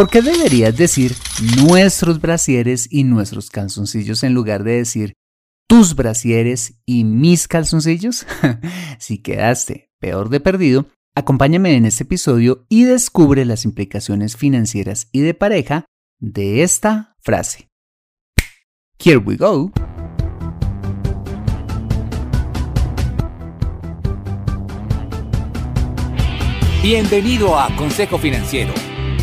¿Por qué deberías decir nuestros brasieres y nuestros calzoncillos en lugar de decir tus brasieres y mis calzoncillos? si quedaste peor de perdido, acompáñame en este episodio y descubre las implicaciones financieras y de pareja de esta frase. Here we go. Bienvenido a Consejo Financiero,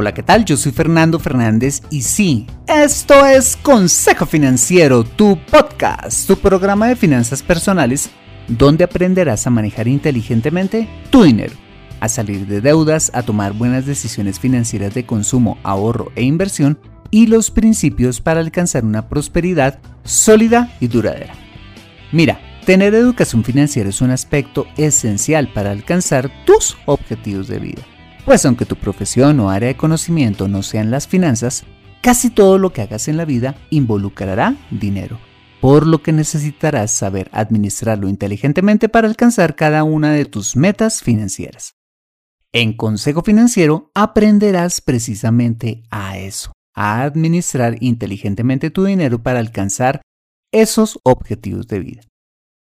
Hola, ¿qué tal? Yo soy Fernando Fernández y sí, esto es Consejo Financiero, tu podcast, tu programa de finanzas personales donde aprenderás a manejar inteligentemente tu dinero, a salir de deudas, a tomar buenas decisiones financieras de consumo, ahorro e inversión y los principios para alcanzar una prosperidad sólida y duradera. Mira, tener educación financiera es un aspecto esencial para alcanzar tus objetivos de vida. Pues aunque tu profesión o área de conocimiento no sean las finanzas, casi todo lo que hagas en la vida involucrará dinero, por lo que necesitarás saber administrarlo inteligentemente para alcanzar cada una de tus metas financieras. En Consejo Financiero aprenderás precisamente a eso, a administrar inteligentemente tu dinero para alcanzar esos objetivos de vida.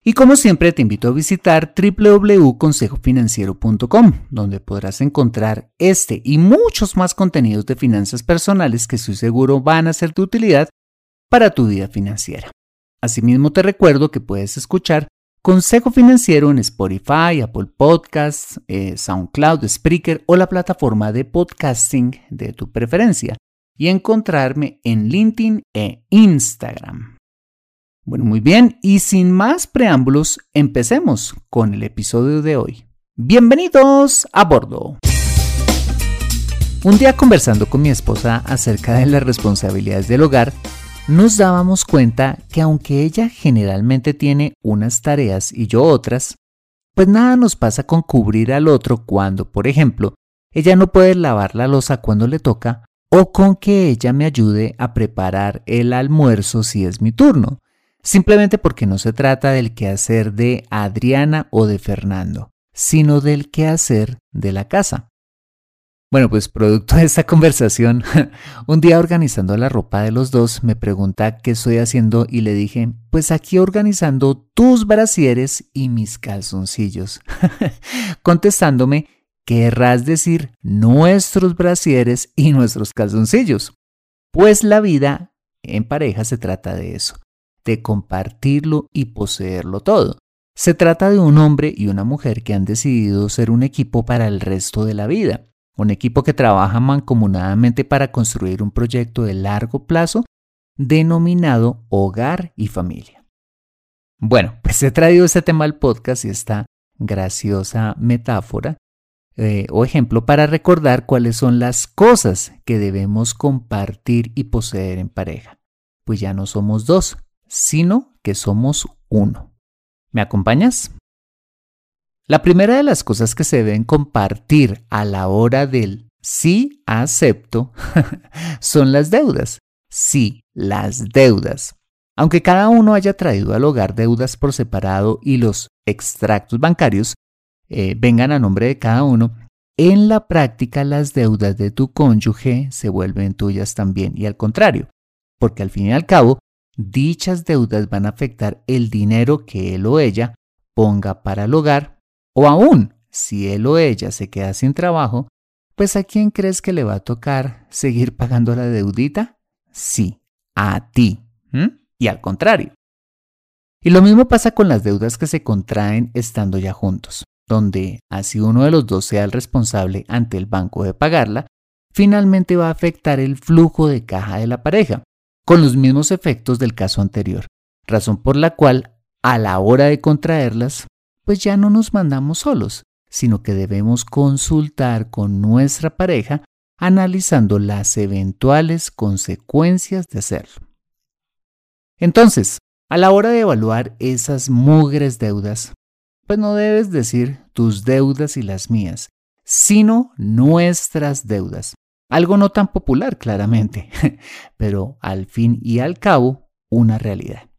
Y como siempre te invito a visitar www.consejofinanciero.com, donde podrás encontrar este y muchos más contenidos de finanzas personales que estoy seguro van a ser de utilidad para tu vida financiera. Asimismo te recuerdo que puedes escuchar Consejo Financiero en Spotify, Apple Podcasts, eh, SoundCloud, Spreaker o la plataforma de podcasting de tu preferencia y encontrarme en LinkedIn e Instagram. Bueno, muy bien, y sin más preámbulos, empecemos con el episodio de hoy. Bienvenidos a bordo. Un día conversando con mi esposa acerca de las responsabilidades del hogar, nos dábamos cuenta que aunque ella generalmente tiene unas tareas y yo otras, pues nada nos pasa con cubrir al otro cuando, por ejemplo, ella no puede lavar la losa cuando le toca o con que ella me ayude a preparar el almuerzo si es mi turno simplemente porque no se trata del quehacer de Adriana o de Fernando, sino del quehacer de la casa. Bueno, pues producto de esta conversación, un día organizando la ropa de los dos, me pregunta qué estoy haciendo y le dije, pues aquí organizando tus brasieres y mis calzoncillos. Contestándome, querrás decir nuestros brasieres y nuestros calzoncillos. Pues la vida en pareja se trata de eso de compartirlo y poseerlo todo. Se trata de un hombre y una mujer que han decidido ser un equipo para el resto de la vida, un equipo que trabaja mancomunadamente para construir un proyecto de largo plazo denominado hogar y familia. Bueno, pues he traído este tema al podcast y esta graciosa metáfora eh, o ejemplo para recordar cuáles son las cosas que debemos compartir y poseer en pareja. Pues ya no somos dos, sino que somos uno. ¿Me acompañas? La primera de las cosas que se deben compartir a la hora del sí acepto son las deudas. Sí, las deudas. Aunque cada uno haya traído al hogar deudas por separado y los extractos bancarios eh, vengan a nombre de cada uno, en la práctica las deudas de tu cónyuge se vuelven tuyas también y al contrario, porque al fin y al cabo dichas deudas van a afectar el dinero que él o ella ponga para el hogar o aún si él o ella se queda sin trabajo, pues a quién crees que le va a tocar seguir pagando la deudita? Sí, a ti. Y al contrario. Y lo mismo pasa con las deudas que se contraen estando ya juntos, donde así uno de los dos sea el responsable ante el banco de pagarla, finalmente va a afectar el flujo de caja de la pareja, con los mismos efectos del caso anterior, razón por la cual a la hora de contraerlas, pues ya no nos mandamos solos, sino que debemos consultar con nuestra pareja analizando las eventuales consecuencias de hacerlo. Entonces, a la hora de evaluar esas mugres deudas, pues no debes decir tus deudas y las mías, sino nuestras deudas. Algo no tan popular, claramente, pero al fin y al cabo, una realidad.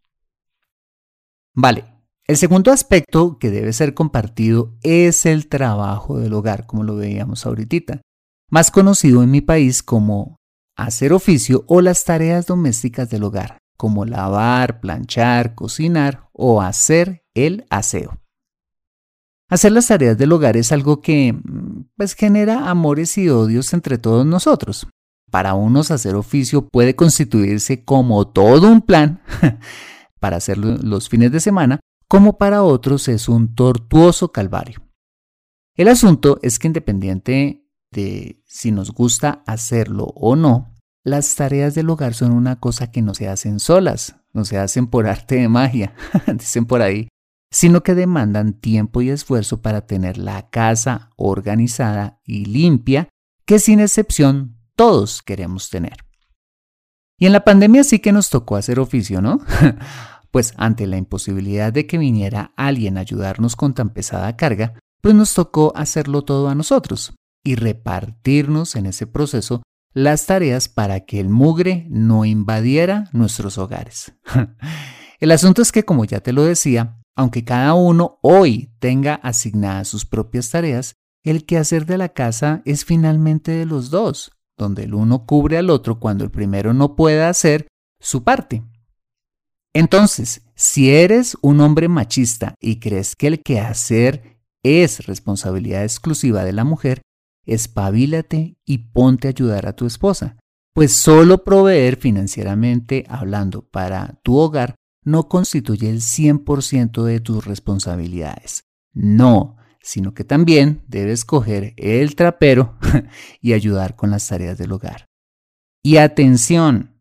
Vale, el segundo aspecto que debe ser compartido es el trabajo del hogar, como lo veíamos ahorita, más conocido en mi país como hacer oficio o las tareas domésticas del hogar, como lavar, planchar, cocinar o hacer el aseo. Hacer las tareas del hogar es algo que pues genera amores y odios entre todos nosotros. Para unos hacer oficio puede constituirse como todo un plan para hacerlo los fines de semana como para otros es un tortuoso calvario. El asunto es que independiente de si nos gusta hacerlo o no, las tareas del hogar son una cosa que no se hacen solas, no se hacen por arte de magia, dicen por ahí, sino que demandan tiempo y esfuerzo para tener la casa organizada y limpia, que sin excepción todos queremos tener. Y en la pandemia sí que nos tocó hacer oficio, ¿no? pues ante la imposibilidad de que viniera alguien a ayudarnos con tan pesada carga, pues nos tocó hacerlo todo a nosotros y repartirnos en ese proceso las tareas para que el mugre no invadiera nuestros hogares. el asunto es que, como ya te lo decía, aunque cada uno hoy tenga asignadas sus propias tareas, el quehacer de la casa es finalmente de los dos, donde el uno cubre al otro cuando el primero no pueda hacer su parte. Entonces, si eres un hombre machista y crees que el quehacer es responsabilidad exclusiva de la mujer, espabilate y ponte a ayudar a tu esposa, pues solo proveer financieramente hablando para tu hogar no constituye el 100% de tus responsabilidades. No, sino que también debes coger el trapero y ayudar con las tareas del hogar. Y atención,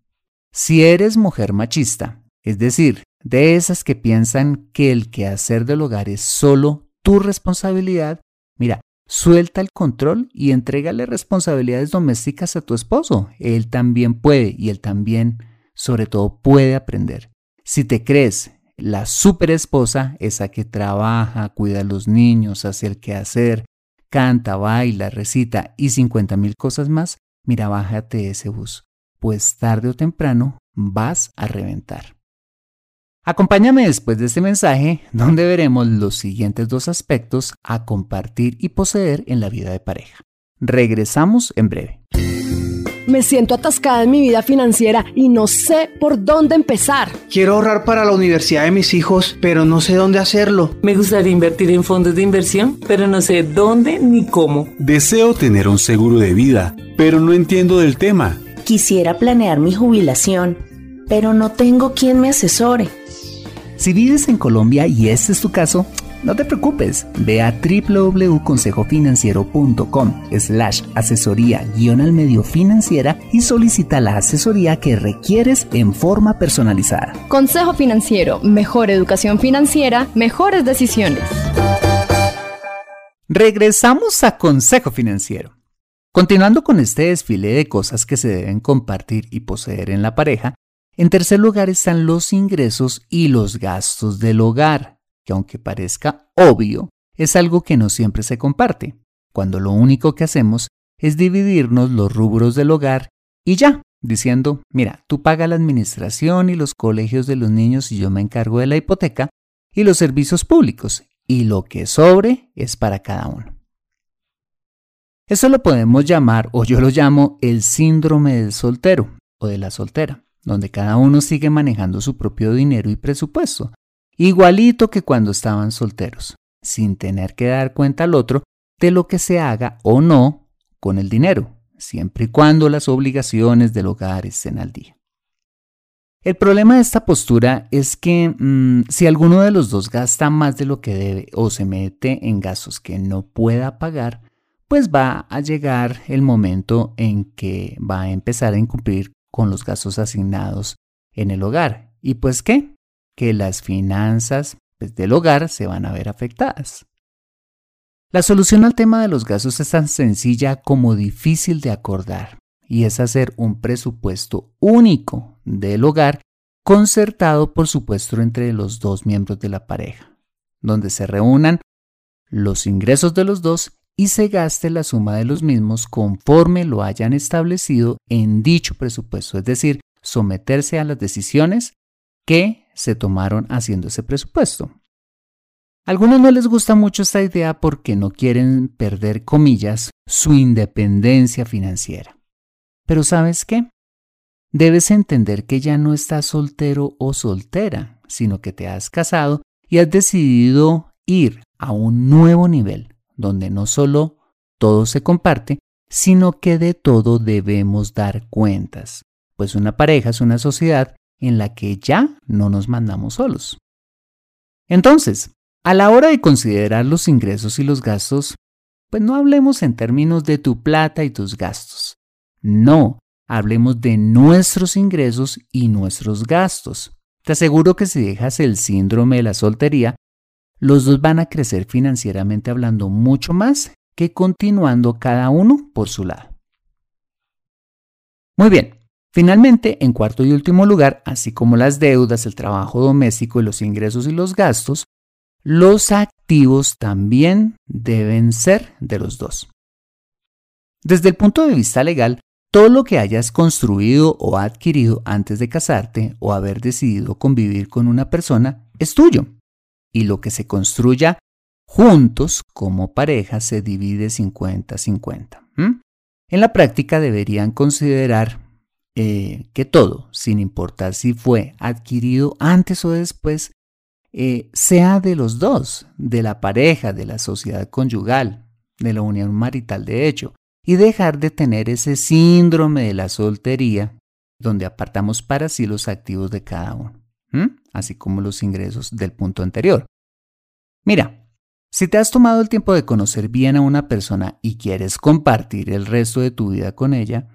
si eres mujer machista, es decir, de esas que piensan que el quehacer del hogar es solo tu responsabilidad, mira, suelta el control y entrégale responsabilidades domésticas a tu esposo. Él también puede y él también, sobre todo, puede aprender. Si te crees la super esposa, esa que trabaja, cuida a los niños, hace el quehacer, canta, baila, recita y 50 mil cosas más, mira, bájate ese bus, pues tarde o temprano vas a reventar. Acompáñame después de este mensaje donde veremos los siguientes dos aspectos a compartir y poseer en la vida de pareja. Regresamos en breve. Me siento atascada en mi vida financiera y no sé por dónde empezar. Quiero ahorrar para la universidad de mis hijos, pero no sé dónde hacerlo. Me gustaría invertir en fondos de inversión, pero no sé dónde ni cómo. Deseo tener un seguro de vida, pero no entiendo del tema. Quisiera planear mi jubilación, pero no tengo quien me asesore. Si vives en Colombia y este es tu caso, no te preocupes, ve a www.consejofinanciero.com slash asesoría guion al medio financiera y solicita la asesoría que requieres en forma personalizada. Consejo Financiero, mejor educación financiera, mejores decisiones. Regresamos a Consejo Financiero. Continuando con este desfile de cosas que se deben compartir y poseer en la pareja, en tercer lugar están los ingresos y los gastos del hogar, que aunque parezca obvio, es algo que no siempre se comparte, cuando lo único que hacemos es dividirnos los rubros del hogar y ya, diciendo, mira, tú paga la administración y los colegios de los niños y yo me encargo de la hipoteca y los servicios públicos, y lo que sobre es para cada uno. Eso lo podemos llamar, o yo lo llamo, el síndrome del soltero o de la soltera donde cada uno sigue manejando su propio dinero y presupuesto, igualito que cuando estaban solteros, sin tener que dar cuenta al otro de lo que se haga o no con el dinero, siempre y cuando las obligaciones del hogar estén al día. El problema de esta postura es que mm, si alguno de los dos gasta más de lo que debe o se mete en gastos que no pueda pagar, pues va a llegar el momento en que va a empezar a incumplir con los gastos asignados en el hogar. ¿Y pues qué? Que las finanzas pues, del hogar se van a ver afectadas. La solución al tema de los gastos es tan sencilla como difícil de acordar y es hacer un presupuesto único del hogar concertado por supuesto entre los dos miembros de la pareja, donde se reúnan los ingresos de los dos y se gaste la suma de los mismos conforme lo hayan establecido en dicho presupuesto, es decir, someterse a las decisiones que se tomaron haciendo ese presupuesto. A algunos no les gusta mucho esta idea porque no quieren perder, comillas, su independencia financiera. Pero ¿sabes qué? Debes entender que ya no estás soltero o soltera, sino que te has casado y has decidido ir a un nuevo nivel, donde no solo todo se comparte, sino que de todo debemos dar cuentas, pues una pareja es una sociedad en la que ya no nos mandamos solos. Entonces, a la hora de considerar los ingresos y los gastos, pues no hablemos en términos de tu plata y tus gastos. No, hablemos de nuestros ingresos y nuestros gastos. Te aseguro que si dejas el síndrome de la soltería, los dos van a crecer financieramente hablando mucho más que continuando cada uno por su lado. Muy bien, finalmente, en cuarto y último lugar, así como las deudas, el trabajo doméstico y los ingresos y los gastos, los activos también deben ser de los dos. Desde el punto de vista legal, todo lo que hayas construido o adquirido antes de casarte o haber decidido convivir con una persona es tuyo. Y lo que se construya juntos como pareja se divide 50-50. En la práctica deberían considerar eh, que todo, sin importar si fue adquirido antes o después, eh, sea de los dos, de la pareja, de la sociedad conyugal, de la unión marital de hecho, y dejar de tener ese síndrome de la soltería, donde apartamos para sí los activos de cada uno, así como los ingresos del punto anterior. Mira, si te has tomado el tiempo de conocer bien a una persona y quieres compartir el resto de tu vida con ella,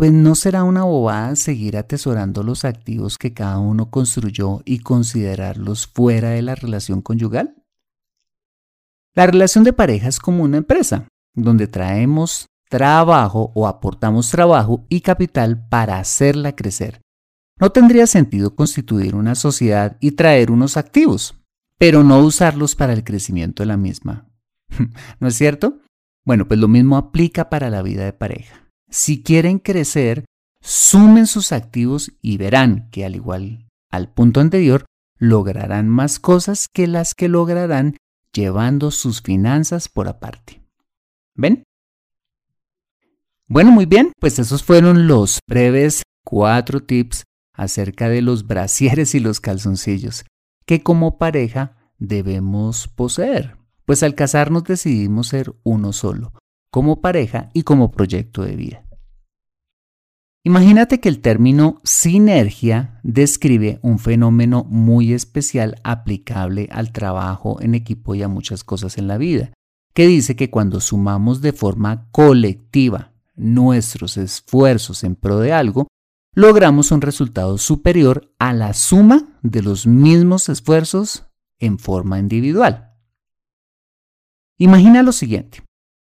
pues no será una bobada seguir atesorando los activos que cada uno construyó y considerarlos fuera de la relación conyugal. La relación de pareja es como una empresa, donde traemos trabajo o aportamos trabajo y capital para hacerla crecer. No tendría sentido constituir una sociedad y traer unos activos, pero no usarlos para el crecimiento de la misma. ¿No es cierto? Bueno, pues lo mismo aplica para la vida de pareja. Si quieren crecer, sumen sus activos y verán que al igual al punto anterior, lograrán más cosas que las que lograrán llevando sus finanzas por aparte. ¿Ven? Bueno, muy bien, pues esos fueron los breves cuatro tips acerca de los brasieres y los calzoncillos que como pareja debemos poseer, pues al casarnos decidimos ser uno solo, como pareja y como proyecto de vida. Imagínate que el término sinergia describe un fenómeno muy especial aplicable al trabajo en equipo y a muchas cosas en la vida, que dice que cuando sumamos de forma colectiva nuestros esfuerzos en pro de algo, logramos un resultado superior a la suma de los mismos esfuerzos en forma individual. Imagina lo siguiente.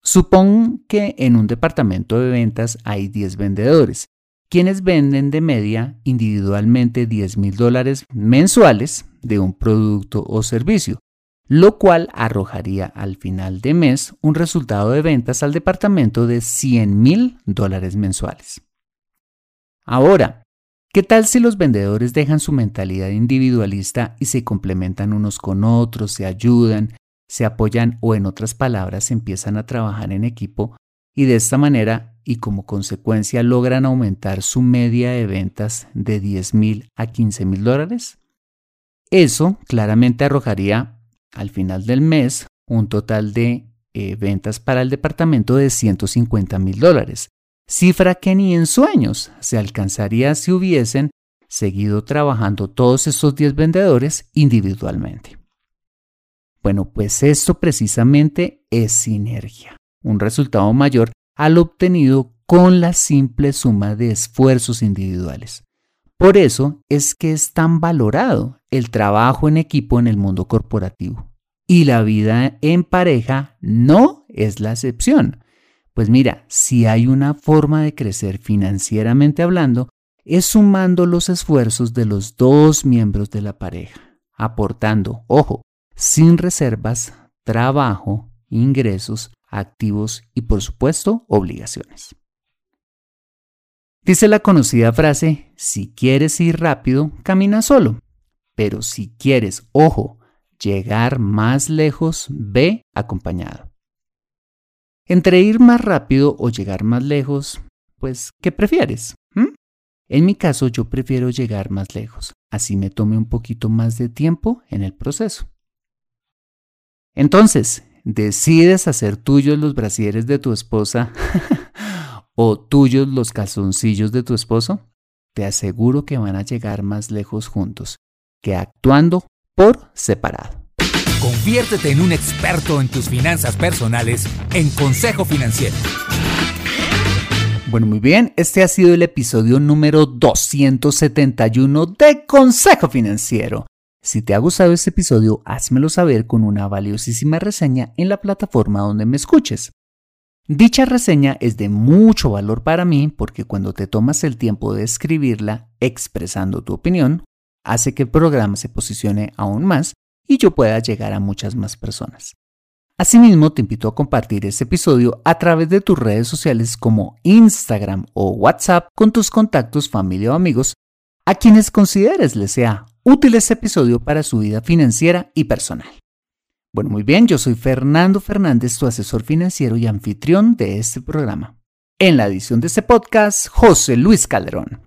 Supón que en un departamento de ventas hay 10 vendedores, quienes venden de media individualmente 10 mil dólares mensuales de un producto o servicio, lo cual arrojaría al final de mes un resultado de ventas al departamento de 100 mil dólares mensuales. Ahora, ¿qué tal si los vendedores dejan su mentalidad individualista y se complementan unos con otros, se ayudan, se apoyan o en otras palabras empiezan a trabajar en equipo y de esta manera y como consecuencia logran aumentar su media de ventas de 10 mil a 15 mil dólares? Eso claramente arrojaría al final del mes un total de eh, ventas para el departamento de 150 mil dólares, cifra que ni en sueños se alcanzaría si hubiesen seguido trabajando todos estos 10 vendedores individualmente. Bueno, pues esto precisamente es sinergia, un resultado mayor al obtenido con la simple suma de esfuerzos individuales. Por eso es que es tan valorado el trabajo en equipo en el mundo corporativo, Y la vida en pareja no es la excepción. Pues mira, si hay una forma de crecer financieramente hablando, es sumando los esfuerzos de los dos miembros de la pareja, aportando, ojo, sin reservas, trabajo, ingresos, activos y por supuesto obligaciones. Dice la conocida frase, si quieres ir rápido, camina solo, pero si quieres, ojo, llegar más lejos, ve acompañado. Entre ir más rápido o llegar más lejos, pues, ¿qué prefieres? ¿Mm? En mi caso, yo prefiero llegar más lejos, así me tome un poquito más de tiempo en el proceso. Entonces, ¿decides hacer tuyos los brasieres de tu esposa o tuyos los calzoncillos de tu esposo? Te aseguro que van a llegar más lejos juntos que actuando por separado. Conviértete en un experto en tus finanzas personales en Consejo Financiero. Bueno, muy bien, este ha sido el episodio número 271 de Consejo Financiero. Si te ha gustado este episodio, házmelo saber con una valiosísima reseña en la plataforma donde me escuches. Dicha reseña es de mucho valor para mí porque cuando te tomas el tiempo de escribirla expresando tu opinión, hace que el programa se posicione aún más y yo pueda llegar a muchas más personas. Asimismo, te invito a compartir este episodio a través de tus redes sociales como Instagram o WhatsApp con tus contactos, familia o amigos a quienes consideres les sea útil este episodio para su vida financiera y personal. Bueno, muy bien, yo soy Fernando Fernández, tu asesor financiero y anfitrión de este programa. En la edición de este podcast, José Luis Calderón.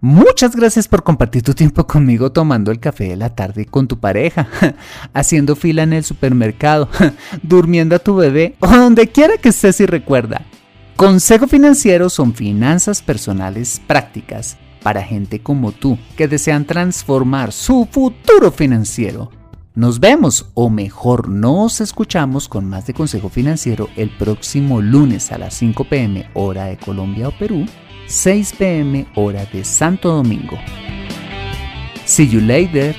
Muchas gracias por compartir tu tiempo conmigo tomando el café de la tarde con tu pareja, haciendo fila en el supermercado, durmiendo a tu bebé o donde quiera que estés y recuerda. Consejo Financiero son finanzas personales prácticas para gente como tú que desean transformar su futuro financiero. Nos vemos o mejor nos escuchamos con más de Consejo Financiero el próximo lunes a las 5 pm hora de Colombia o Perú 6 pm hora de Santo Domingo. See you later.